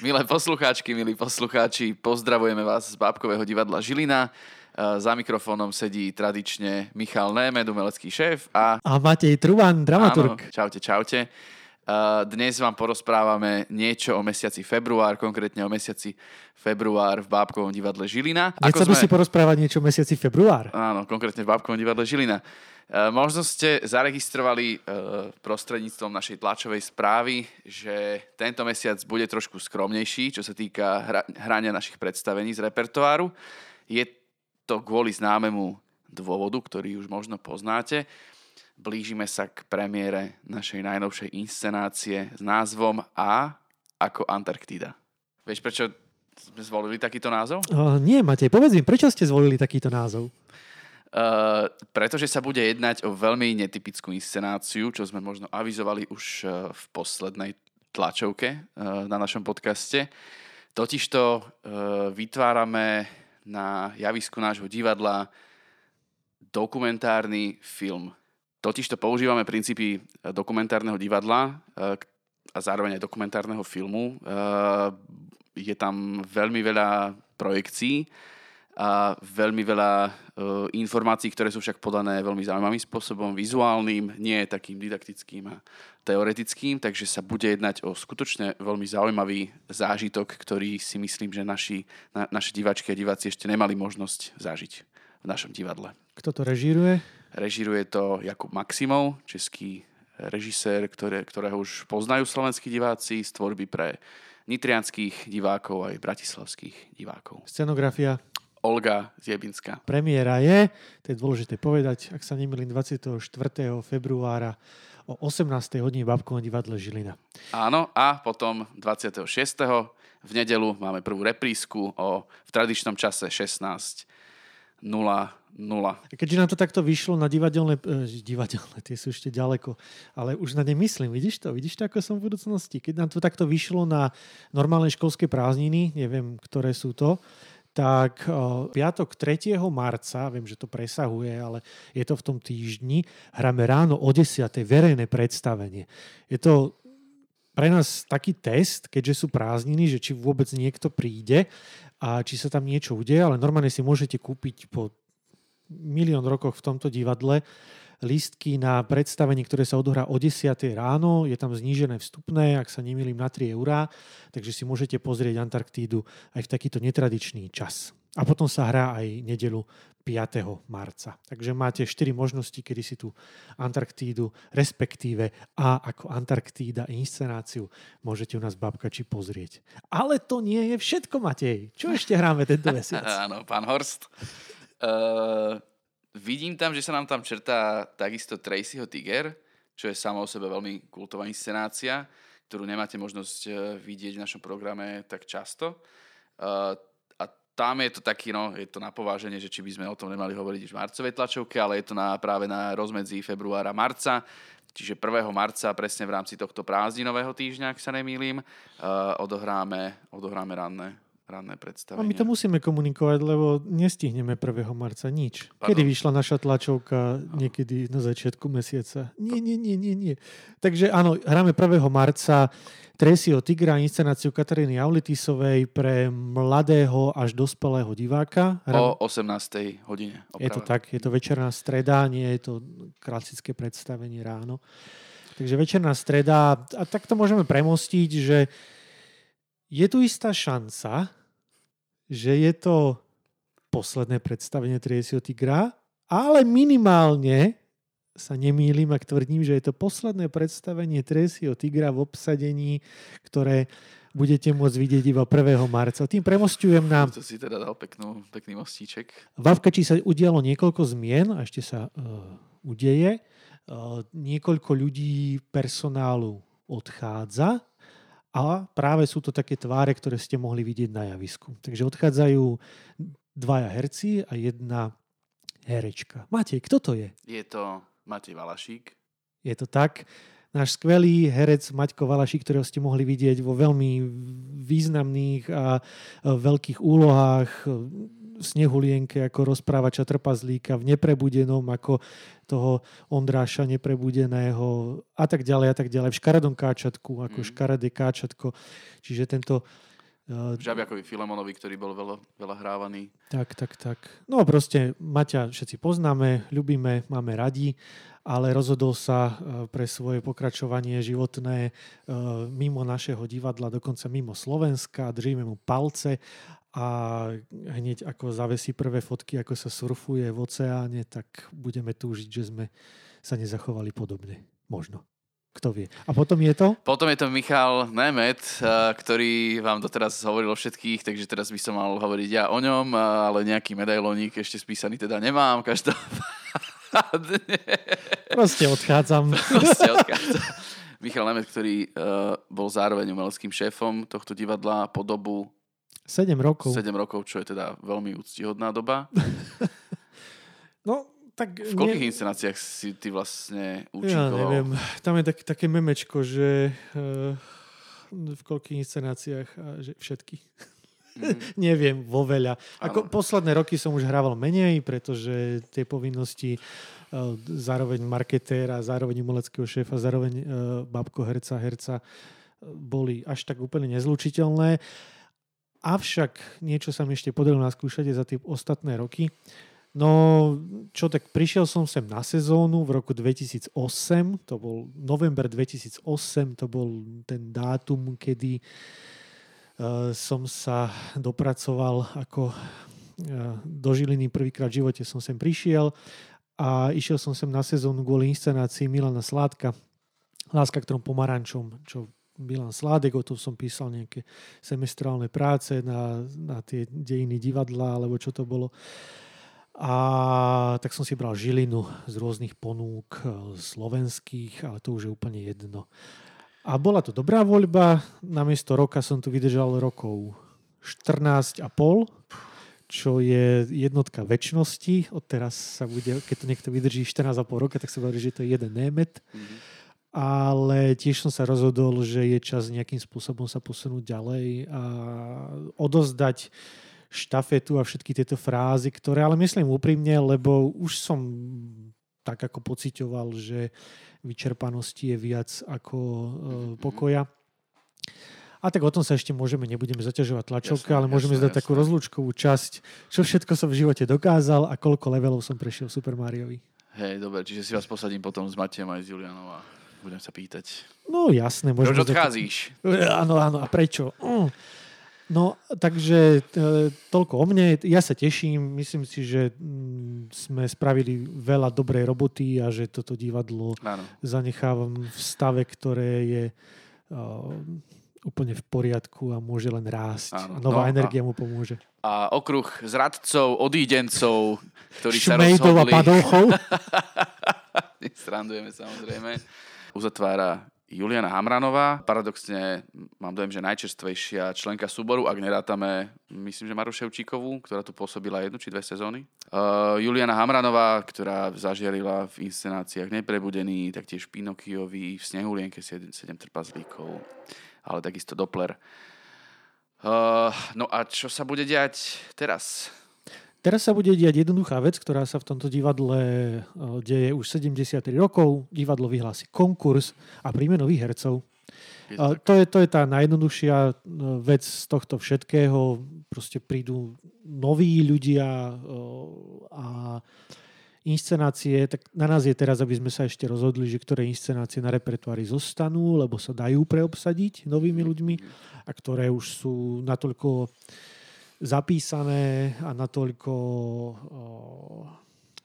Milé poslucháčky, milí poslucháči, pozdravujeme vás z Bábkového divadla Žilina. E, za mikrofónom sedí tradične Michal Némed, umelecký šéf a... A Matej Truban, dramaturg. Áno, čaute, čaute. E, dnes vám porozprávame niečo o mesiaci február, konkrétne o mesiaci február v Bábkovom divadle Žilina. Ako sme... si porozprávať niečo o mesiaci február. Áno, konkrétne v Bábkovom divadle Žilina. E, možno ste zaregistrovali e, prostredníctvom našej tlačovej správy, že tento mesiac bude trošku skromnejší, čo sa týka hrania našich predstavení z repertoáru. Je to kvôli známemu dôvodu, ktorý už možno poznáte. Blížime sa k premiére našej najnovšej inscenácie s názvom A ako Antarktída. Vieš, prečo sme zvolili takýto názov? Uh, nie, Matej, povedz mi, prečo ste zvolili takýto názov? Uh, pretože sa bude jednať o veľmi netypickú inscenáciu, čo sme možno avizovali už uh, v poslednej tlačovke uh, na našom podcaste. Totižto uh, vytvárame na javisku nášho divadla dokumentárny film. Totižto používame princípy dokumentárneho divadla uh, a zároveň aj dokumentárneho filmu. Uh, je tam veľmi veľa projekcií, a veľmi veľa informácií, ktoré sú však podané veľmi zaujímavým spôsobom, vizuálnym, nie takým didaktickým a teoretickým, takže sa bude jednať o skutočne veľmi zaujímavý zážitok, ktorý si myslím, že naši, na, naši diváčky a diváci ešte nemali možnosť zažiť v našom divadle. Kto to režíruje? Režíruje to Jakub Maximov, český režisér, ktoré, ktorého už poznajú slovenskí diváci z tvorby pre nitrianských divákov aj bratislavských divákov. Scenografia? Olga Zjebinská. Premiéra je, to je dôležité povedať, ak sa nemýlim, 24. februára o 18. hodine v Babkovom divadle Žilina. Áno, a potom 26. v nedelu máme prvú reprísku o, v tradičnom čase 16 0, 0. Keďže nám to takto vyšlo na divadelné, eh, divadelné, tie sú ešte ďaleko, ale už na ne myslím, vidíš to? Vidíš to, ako som v budúcnosti? Keď nám to takto vyšlo na normálne školské prázdniny, neviem, ktoré sú to, tak piatok 3. marca, viem, že to presahuje, ale je to v tom týždni, hráme ráno o 10. verejné predstavenie. Je to pre nás taký test, keďže sú prázdniny, že či vôbec niekto príde a či sa tam niečo udeje, ale normálne si môžete kúpiť po milión rokoch v tomto divadle lístky na predstavenie, ktoré sa odohrá o 10. ráno. Je tam znížené vstupné, ak sa nemýlim, na 3 eurá, takže si môžete pozrieť Antarktídu aj v takýto netradičný čas. A potom sa hrá aj nedelu 5. marca. Takže máte 4 možnosti, kedy si tú Antarktídu, respektíve A ako Antarktída inscenáciu môžete u nás babkači pozrieť. Ale to nie je všetko, Matej. Čo ešte hráme tento mesiac? Áno, pán Horst. Uh, Vidím tam, že sa nám tam črtá takisto Tracyho Tiger, čo je samo o sebe veľmi kultová inscenácia, ktorú nemáte možnosť e, vidieť v našom programe tak často. E, a tam je to taký, no, je to na pováženie, že či by sme o tom nemali hovoriť v marcovej tlačovke, ale je to na, práve na rozmedzi februára marca. Čiže 1. marca, presne v rámci tohto prázdninového týždňa, ak sa nemýlim, uh, odohráme, odohráme ranné ranné predstavenia. A my to musíme komunikovať, lebo nestihneme 1. marca nič. Pardon. Kedy vyšla naša tlačovka? Niekedy na začiatku mesiaca. Nie, nie, nie, nie, nie. Takže áno, hráme 1. marca Tresio Tigra, inscenáciu Kataríny Aulitisovej pre mladého až dospelého diváka. Hram... O 18. hodine. Oprava. Je to tak, je to večerná streda, nie je to klasické predstavenie ráno. Takže večerná streda, a tak to môžeme premostiť, že je tu istá šanca, že je to posledné predstavenie Triesio Tigra, ale minimálne sa nemýlim, ak tvrdím, že je to posledné predstavenie Triesio Tigra v obsadení, ktoré budete môcť vidieť iba 1. marca. Tým premostujem na... To si teda dal peknú, pekný mostíček. V Avkači sa udialo niekoľko zmien a ešte sa uh, udeje. Uh, niekoľko ľudí personálu odchádza a práve sú to také tváre, ktoré ste mohli vidieť na javisku. Takže odchádzajú dvaja herci a jedna herečka. Matej, kto to je? Je to Matej Valašík. Je to tak. Náš skvelý herec Maťko Valašík, ktorého ste mohli vidieť vo veľmi významných a veľkých úlohách Snehulienke ako rozprávača trpazlíka, v Neprebudenom ako toho Ondráša neprebudeného a tak ďalej a tak ďalej. V Škaredom káčatku ako mm. škaredé káčatko. Čiže tento Žabiakovi Filemonovi, ktorý bol veľa, veľa hrávaný. Tak, tak, tak. No proste Maťa všetci poznáme, ľubíme, máme radi, ale rozhodol sa e, pre svoje pokračovanie životné e, mimo našeho divadla, dokonca mimo Slovenska, držíme mu palce a hneď ako zavesí prvé fotky, ako sa surfuje v oceáne, tak budeme túžiť, že sme sa nezachovali podobne. Možno. Kto vie. A potom je to? Potom je to Michal Nemet, eh, ktorý vám doteraz hovoril o všetkých, takže teraz by som mal hovoriť ja o ňom, eh, ale nejaký medailónik ešte spísaný teda nemám. Každopádne. Proste odchádzam. Proste odchádzam. Michal Nemet, ktorý uh, bol zároveň umeleckým šéfom tohto divadla po dobu 7 rokov. 7 rokov, čo je teda veľmi úctihodná doba. no, tak v koľkých nie... inscenáciách si ty vlastne účinkoval? Ja neviem. Tam je tak, také memečko, že uh, v koľkých inscenáciách a že všetky. Mm. neviem, vo veľa. Ako posledné roky som už hrával menej, pretože tie povinnosti uh, zároveň marketéra, zároveň umeleckého šéfa, zároveň uh, babko herca, herca boli až tak úplne nezlučiteľné. Avšak niečo sa mi ešte podarilo naskúšať za tie ostatné roky. No, čo tak, prišiel som sem na sezónu v roku 2008, to bol november 2008, to bol ten dátum, kedy uh, som sa dopracoval ako uh, do Žiliny prvýkrát v živote som sem prišiel a išiel som sem na sezónu kvôli inscenácii Milana Sládka Láska k trom pomarančom, čo Milan Sládek, o tom som písal nejaké semestrálne práce na, na tie dejiny divadla, alebo čo to bolo. A tak som si bral žilinu z rôznych ponúk e, slovenských, ale to už je úplne jedno. A bola to dobrá voľba, namiesto roka som tu vydržal rokov 14 a pol, čo je jednotka väčšnosti. Odteraz sa bude, keď to niekto vydrží 14 a pol roka, tak sa bude, že to je jeden német. Mm-hmm. Ale tiež som sa rozhodol, že je čas nejakým spôsobom sa posunúť ďalej a odozdať štafetu a všetky tieto frázy, ktoré ale myslím úprimne, lebo už som tak ako pocitoval, že vyčerpanosti je viac ako uh, pokoja. A tak o tom sa ešte môžeme, nebudeme zaťažovať tlačovka, jasne, ale môžeme zdať takú rozlúčkovú časť, čo všetko som v živote dokázal a koľko levelov som prešiel v Super Mariovi. Hej, dobre, čiže si vás posadím potom s Matiem aj s Julianom a budem sa pýtať. No jasné. Prečo odcházíš? Áno, áno, a prečo? Mm. No, takže e, toľko o mne. Ja sa teším. Myslím si, že mm, sme spravili veľa dobrej roboty a že toto divadlo Áno. zanechávam v stave, ktoré je uh, úplne v poriadku a môže len rásť. Áno. Nová no, energia a, mu pomôže. A okruh zradcov, odídencov, ktorí Šmejdov sa rozhodli... a padouchov. Srandujeme samozrejme. Uzatvára Juliana Hamranová, paradoxne mám dojem, že najčerstvejšia členka súboru, ak nerátame, myslím, že Maru Ševčíkovú, ktorá tu pôsobila jednu či dve sezóny. Uh, Juliana Hamranová, ktorá zažiarila v inscenáciách Neprebudený, taktiež Pinokiovi, v Snehulienke 7, 7 trpazlíkov, ale takisto Doppler. Uh, no a čo sa bude diať teraz? Teraz sa bude diať jednoduchá vec, ktorá sa v tomto divadle e, deje už 73 rokov. Divadlo vyhlási konkurs a príjme nových hercov. Je to, je, to je tá najjednoduchšia e, vec z tohto všetkého. Proste prídu noví ľudia e, a inscenácie, tak na nás je teraz, aby sme sa ešte rozhodli, že ktoré inscenácie na repertoári zostanú, lebo sa dajú preobsadiť novými ľuďmi a ktoré už sú natoľko zapísané a natoľko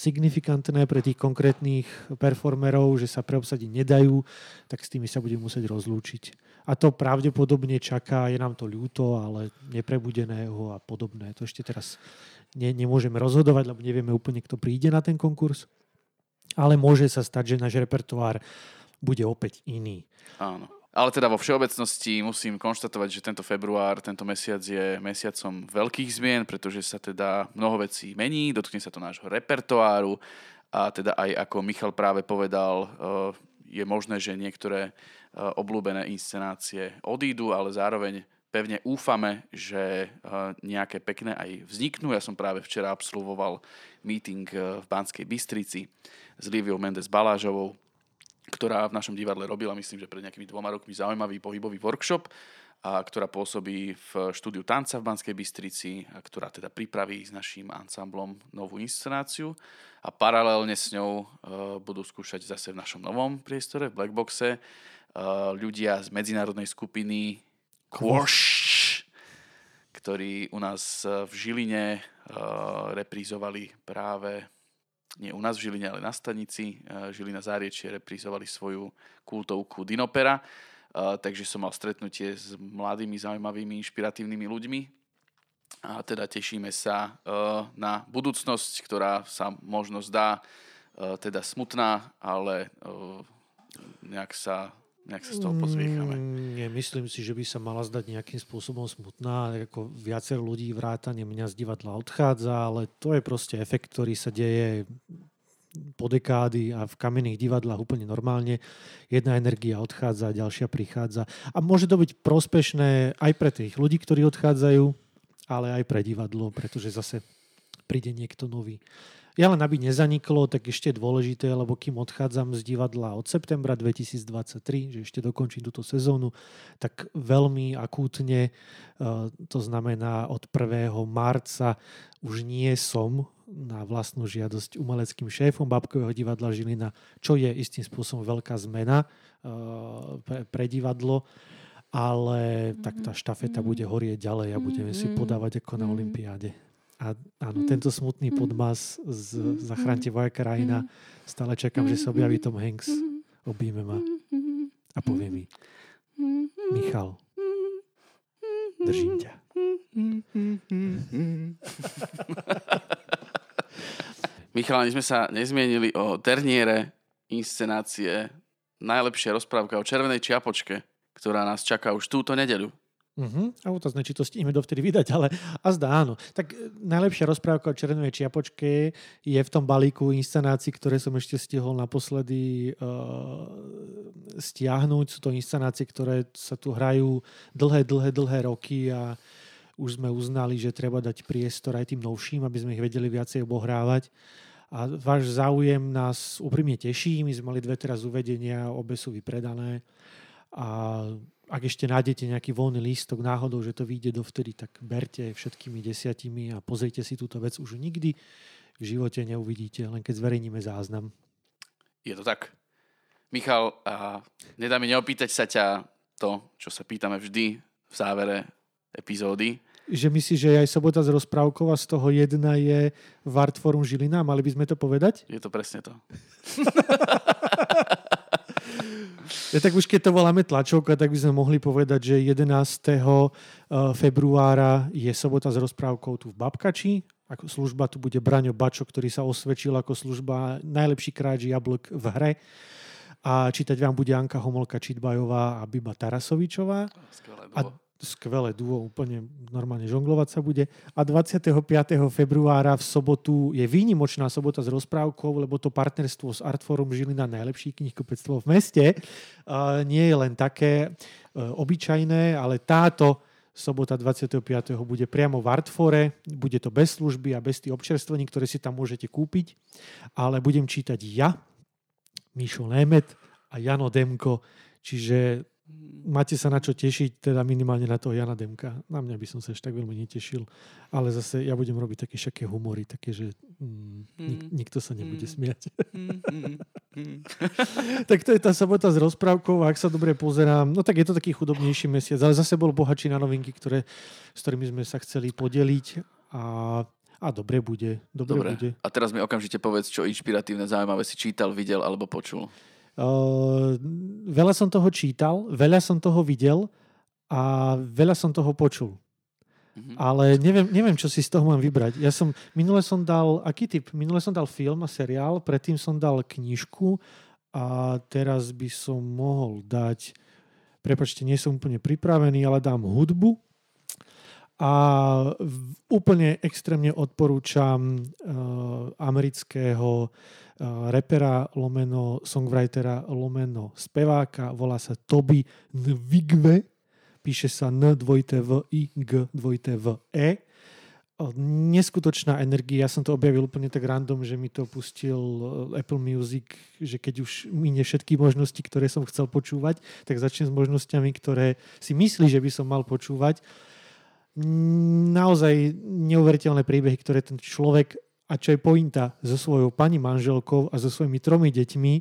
signifikantné pre tých konkrétnych performerov, že sa preobsadiť nedajú, tak s tými sa budeme musieť rozlúčiť. A to pravdepodobne čaká, je nám to ľúto, ale neprebudeného a podobné. To ešte teraz ne, nemôžeme rozhodovať, lebo nevieme úplne, kto príde na ten konkurs. Ale môže sa stať, že náš repertoár bude opäť iný. Áno. Ale teda vo všeobecnosti musím konštatovať, že tento február, tento mesiac je mesiacom veľkých zmien, pretože sa teda mnoho vecí mení, dotkne sa to nášho repertoáru. A teda aj ako Michal práve povedal, eh, je možné, že niektoré eh, obľúbené inscenácie odídu, ale zároveň pevne úfame, že nejaké pekné aj vzniknú. Ja som práve včera absolvoval meeting v Banskej Bystrici s Liviou Mendes Balážovou, ktorá v našom divadle robila, myslím, že pred nejakými dvoma rokmi zaujímavý pohybový workshop, a ktorá pôsobí v štúdiu tanca v Banskej Bystrici a ktorá teda pripraví s naším ansámblom novú inscenáciu. A paralelne s ňou uh, budú skúšať zase v našom novom priestore, v Blackboxe, uh, ľudia z medzinárodnej skupiny Quash, ktorí u nás v Žiline uh, reprízovali práve nie u nás v Žiline, ale na stanici Žilina Záriečie reprízovali svoju kultovku Dinopera. Uh, takže som mal stretnutie s mladými, zaujímavými, inšpiratívnymi ľuďmi. A teda tešíme sa uh, na budúcnosť, ktorá sa možno zdá teda smutná, ale nejak sa nejak sa z toho pozviechame. Mm, nie, myslím si, že by sa mala zdať nejakým spôsobom smutná. Ako viacer ľudí vrátane mňa z divadla odchádza, ale to je proste efekt, ktorý sa deje po dekády a v kamenných divadlách úplne normálne. Jedna energia odchádza, ďalšia prichádza. A môže to byť prospešné aj pre tých ľudí, ktorí odchádzajú, ale aj pre divadlo, pretože zase príde niekto nový. Ja len aby nezaniklo, tak ešte dôležité, lebo kým odchádzam z divadla od septembra 2023, že ešte dokončím túto sezónu, tak veľmi akútne, e, to znamená od 1. marca už nie som na vlastnú žiadosť umeleckým šéfom Babkového divadla Žilina, čo je istým spôsobom veľká zmena e, pre, pre divadlo ale tak tá štafeta bude horieť ďalej a budeme si podávať ako na Olympiáde. A áno, tento smutný podmas z Zachránte vojaka Rajna stále čakám, že sa objaví Tom Hanks, objíme ma a povie mi Michal, držím ťa. Michal, ani sme sa nezmienili o Derniere inscenácie najlepšia rozprávka o červenej čiapočke, ktorá nás čaká už túto nedeľu. Uh-huh. A otázne, či to stihneme dovtedy vydať, ale a zdá áno. Tak e, najlepšia rozprávka o Červenej čiapočke je v tom balíku inscenácií, ktoré som ešte stihol naposledy uh, stiahnuť. Sú to inscenácie, ktoré sa tu hrajú dlhé, dlhé, dlhé roky a už sme uznali, že treba dať priestor aj tým novším, aby sme ich vedeli viacej obohrávať. A váš záujem nás úprimne teší. My sme mali dve teraz uvedenia, obe sú vypredané. A ak ešte nájdete nejaký voľný lístok náhodou, že to vyjde dovtedy, tak berte všetkými desiatimi a pozrite si túto vec. Už nikdy v živote neuvidíte, len keď zverejníme záznam. Je to tak. Michal, a nedá mi neopýtať sa ťa to, čo sa pýtame vždy v závere epizódy. Že myslíš, že aj sobota z rozprávkov a z toho jedna je Vartforum Žilina? Mali by sme to povedať? Je to presne to. Ja tak už keď to voláme tlačovka, tak by sme mohli povedať, že 11. Eh, februára je sobota s rozprávkou tu v Babkači. Ako služba tu bude Braňo Bačo, ktorý sa osvedčil ako služba najlepší kráč jablk v hre. A čítať vám bude Anka Homolka Čitbajová a Biba Tarasovičová. A skvelé duo, úplne normálne žonglovať sa bude. A 25. februára v sobotu je výnimočná sobota s rozprávkou, lebo to partnerstvo s Artforum Žilina najlepší knihkupectvo v meste nie je len také uh, obyčajné, ale táto sobota 25. bude priamo v Artfore, bude to bez služby a bez tých občerstvení, ktoré si tam môžete kúpiť, ale budem čítať ja, Mišo Lémet a Jano Demko, čiže máte sa na čo tešiť, teda minimálne na toho Jana Demka. Na mňa by som sa ešte tak veľmi netešil, ale zase ja budem robiť také všaké humory, také, že mm, nik, mm. nikto sa nebude mm. smiať. Mm. tak to je tá sobota s rozprávkou a ak sa dobre pozerám, no tak je to taký chudobnejší mesiac, ale zase bol bohatší na novinky, ktoré, s ktorými sme sa chceli podeliť a a dobre bude. Dobre, dobre. bude. A teraz mi okamžite povedz, čo inšpiratívne, zaujímavé si čítal, videl alebo počul. Uh, veľa som toho čítal, veľa som toho videl a veľa som toho počul. Mm-hmm. Ale neviem, neviem, čo si z toho mám vybrať. Ja som, minule som dal, aký typ? Minule som dal film a seriál, predtým som dal knižku a teraz by som mohol dať, prepačte, nie som úplne pripravený, ale dám hudbu a úplne extrémne odporúčam uh, amerického repera, lomeno songwritera, lomeno speváka, volá sa Toby Nwigwe. píše sa N dvojité V I G dvojité V E. Neskutočná energia, ja som to objavil úplne tak random, že mi to pustil eh, Apple Music, že keď už minie všetky možnosti, ktoré som chcel počúvať, tak začnem s možnosťami, ktoré si myslí, že by som mal počúvať. Naozaj neuveriteľné príbehy, ktoré ten človek, a čo je pointa, so svojou pani manželkou a so svojimi tromi deťmi,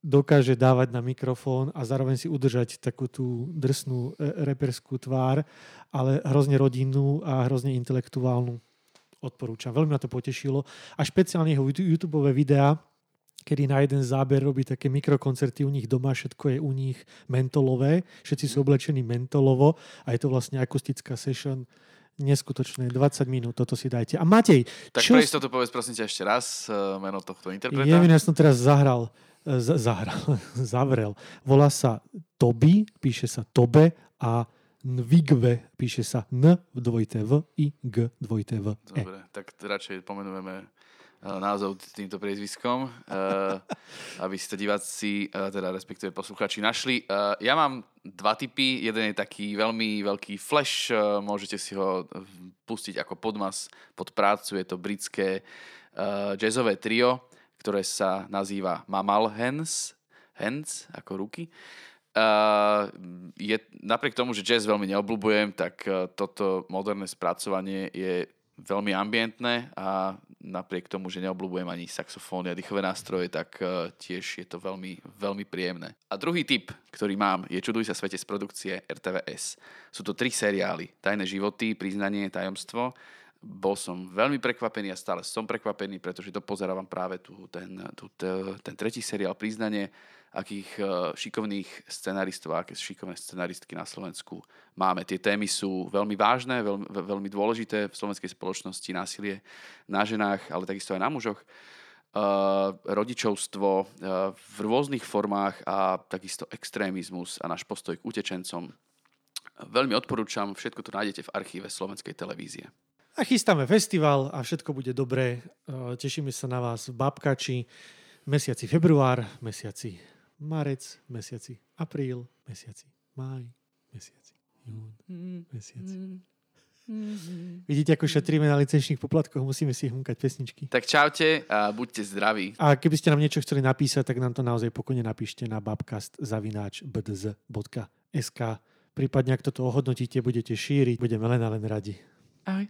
dokáže dávať na mikrofón a zároveň si udržať takú tú drsnú e, reperskú tvár, ale hrozne rodinnú a hrozne intelektuálnu. Odporúčam. Veľmi ma to potešilo. A špeciálne jeho YouTube videá, kedy na jeden záber robí také mikrokoncerty u nich doma, všetko je u nich mentolové, všetci sú oblečení mentolovo a je to vlastne akustická session neskutočné, 20 minút, toto si dajte. A Matej, Tak čo... pre istotu povedz prosím ťa ešte raz e, meno tohto interpreta. Ja, ja som teraz zahral zahral, zavrel. Volá sa Toby, píše sa Tobe a Nvigve, píše sa N dvojité V I G dvojité V E. Dobre, tak radšej pomenujeme názov týmto priezviskom, aby si to diváci, teda respektíve posluchači našli. Ja mám dva typy. Jeden je taký veľmi veľký flash, môžete si ho pustiť ako podmas pod prácu. Je to britské jazzové trio ktoré sa nazýva Mamal Hands, hands ako ruky. Uh, je, napriek tomu, že jazz veľmi neobľúbujem, tak uh, toto moderné spracovanie je veľmi ambientné a napriek tomu, že neobľúbujem ani saxofóny a dýchové nástroje, tak uh, tiež je to veľmi, veľmi príjemné. A druhý tip, ktorý mám, je Čuduj sa svete z produkcie RTVS. Sú to tri seriály. Tajné životy, priznanie, tajomstvo bol som veľmi prekvapený a stále som prekvapený, pretože dopozerávam práve tu, ten, tu, ten tretí seriál Priznanie, akých e, šikovných scenaristov aké šikovné scenaristky na Slovensku máme. Tie témy sú veľmi vážne, veľmi, veľmi dôležité v slovenskej spoločnosti, násilie na ženách, ale takisto aj na mužoch, uh, rodičovstvo uh, v rôznych formách a takisto extrémizmus a náš postoj k utečencom. Veľmi odporúčam, všetko to nájdete v archíve Slovenskej televízie. A chystáme festival a všetko bude dobré. Tešíme sa na vás v Babkači, mesiaci február, mesiaci marec, mesiaci apríl, mesiaci máj, mesiaci jún, mesiaci. Vidíte, ako šetríme na licenčných poplatkoch, musíme si hmúkať pesničky. Tak čaute a buďte zdraví. A keby ste nám niečo chceli napísať, tak nám to naozaj pokojne napíšte na babkast.bdz.sk Prípadne, ak toto ohodnotíte, budete šíriť, budeme len a len radi. Ahoj.